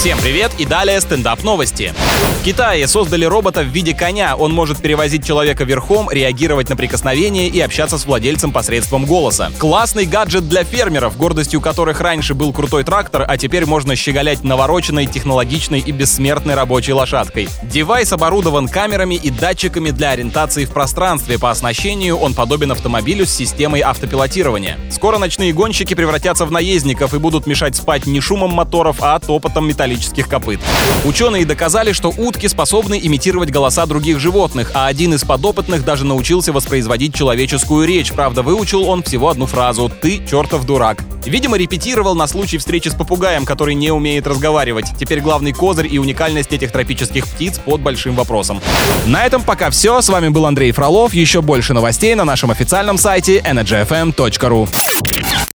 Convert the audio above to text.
Всем привет и далее стендап новости. В Китае создали робота в виде коня. Он может перевозить человека верхом, реагировать на прикосновение и общаться с владельцем посредством голоса. Классный гаджет для фермеров, гордостью которых раньше был крутой трактор, а теперь можно щеголять навороченной, технологичной и бессмертной рабочей лошадкой. Девайс оборудован камерами и датчиками для ориентации в пространстве. По оснащению он подобен автомобилю с системой автопилотирования. Скоро ночные гонщики превратятся в наездников и будут мешать спать не шумом моторов, а топотом металлических копыт. Ученые доказали, что утки способны имитировать голоса других животных, а один из подопытных даже научился воспроизводить человеческую речь. Правда, выучил он всего одну фразу «ты чертов дурак». Видимо, репетировал на случай встречи с попугаем, который не умеет разговаривать. Теперь главный козырь и уникальность этих тропических птиц под большим вопросом. На этом пока все. С вами был Андрей Фролов. Еще больше новостей на нашем официальном сайте energyfm.ru.